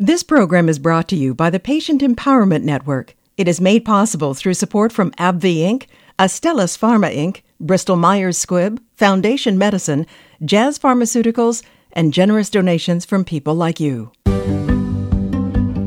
This program is brought to you by the Patient Empowerment Network. It is made possible through support from AbbVie Inc., Astellas Pharma Inc., Bristol Myers Squibb, Foundation Medicine, Jazz Pharmaceuticals, and generous donations from people like you.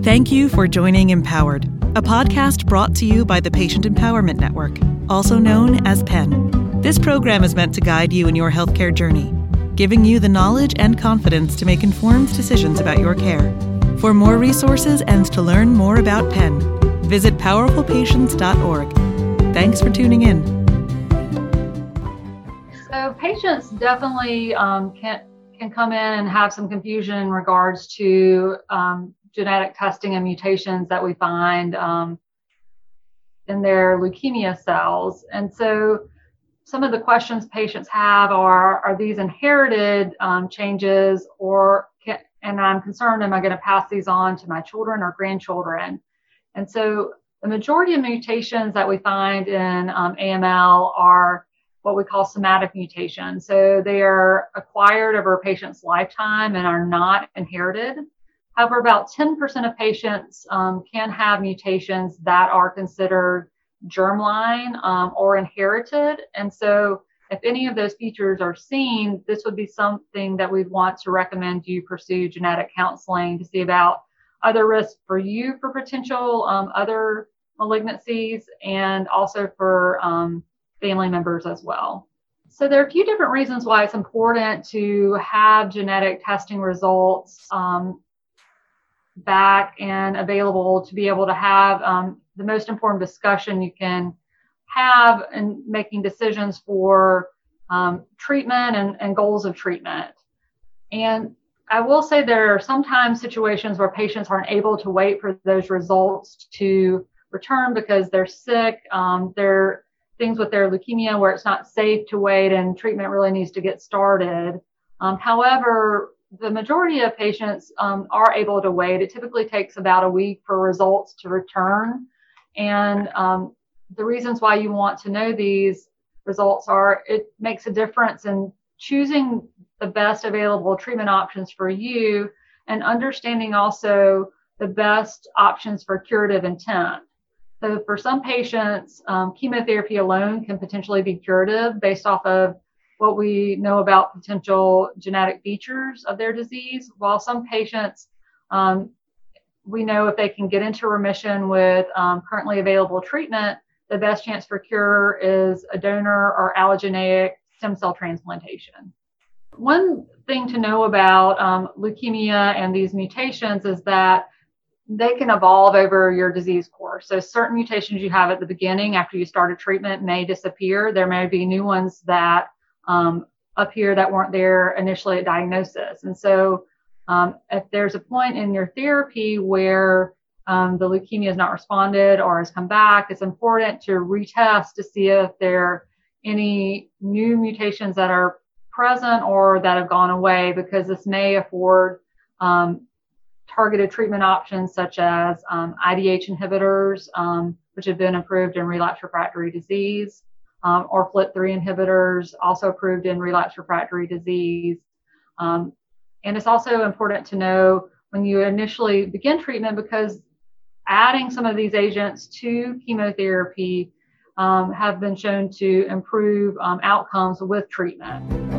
Thank you for joining Empowered, a podcast brought to you by the Patient Empowerment Network, also known as PEN. This program is meant to guide you in your healthcare journey, giving you the knowledge and confidence to make informed decisions about your care. For more resources and to learn more about PEN, visit powerfulpatients.org. Thanks for tuning in. So patients definitely um, can can come in and have some confusion in regards to um, genetic testing and mutations that we find um, in their leukemia cells. And so some of the questions patients have are are these inherited um, changes or and I'm concerned, am I going to pass these on to my children or grandchildren? And so the majority of mutations that we find in um, AML are what we call somatic mutations. So they are acquired over a patient's lifetime and are not inherited. However, about 10% of patients um, can have mutations that are considered germline um, or inherited. And so if any of those features are seen, this would be something that we'd want to recommend you pursue genetic counseling to see about other risks for you for potential um, other malignancies and also for um, family members as well. So there are a few different reasons why it's important to have genetic testing results um, back and available to be able to have um, the most informed discussion you can have in making decisions for um, treatment and, and goals of treatment. And I will say there are sometimes situations where patients aren't able to wait for those results to return because they're sick. Um, there are things with their leukemia where it's not safe to wait and treatment really needs to get started. Um, however, the majority of patients um, are able to wait. It typically takes about a week for results to return. And um, the reasons why you want to know these results are it makes a difference in choosing the best available treatment options for you and understanding also the best options for curative intent. So, for some patients, um, chemotherapy alone can potentially be curative based off of what we know about potential genetic features of their disease, while some patients um, we know if they can get into remission with um, currently available treatment, the best chance for cure is a donor or allogeneic stem cell transplantation. One thing to know about um, leukemia and these mutations is that they can evolve over your disease course. So, certain mutations you have at the beginning after you start a treatment may disappear. There may be new ones that um, appear that weren't there initially at diagnosis. And so, um, if there's a point in your therapy where um, the leukemia has not responded or has come back, it's important to retest to see if there are any new mutations that are present or that have gone away because this may afford um, targeted treatment options such as um, IDH inhibitors, um, which have been approved in relapse refractory disease, um, or FLT3 inhibitors, also approved in relapse refractory disease. Um, and it's also important to know when you initially begin treatment because adding some of these agents to chemotherapy um, have been shown to improve um, outcomes with treatment.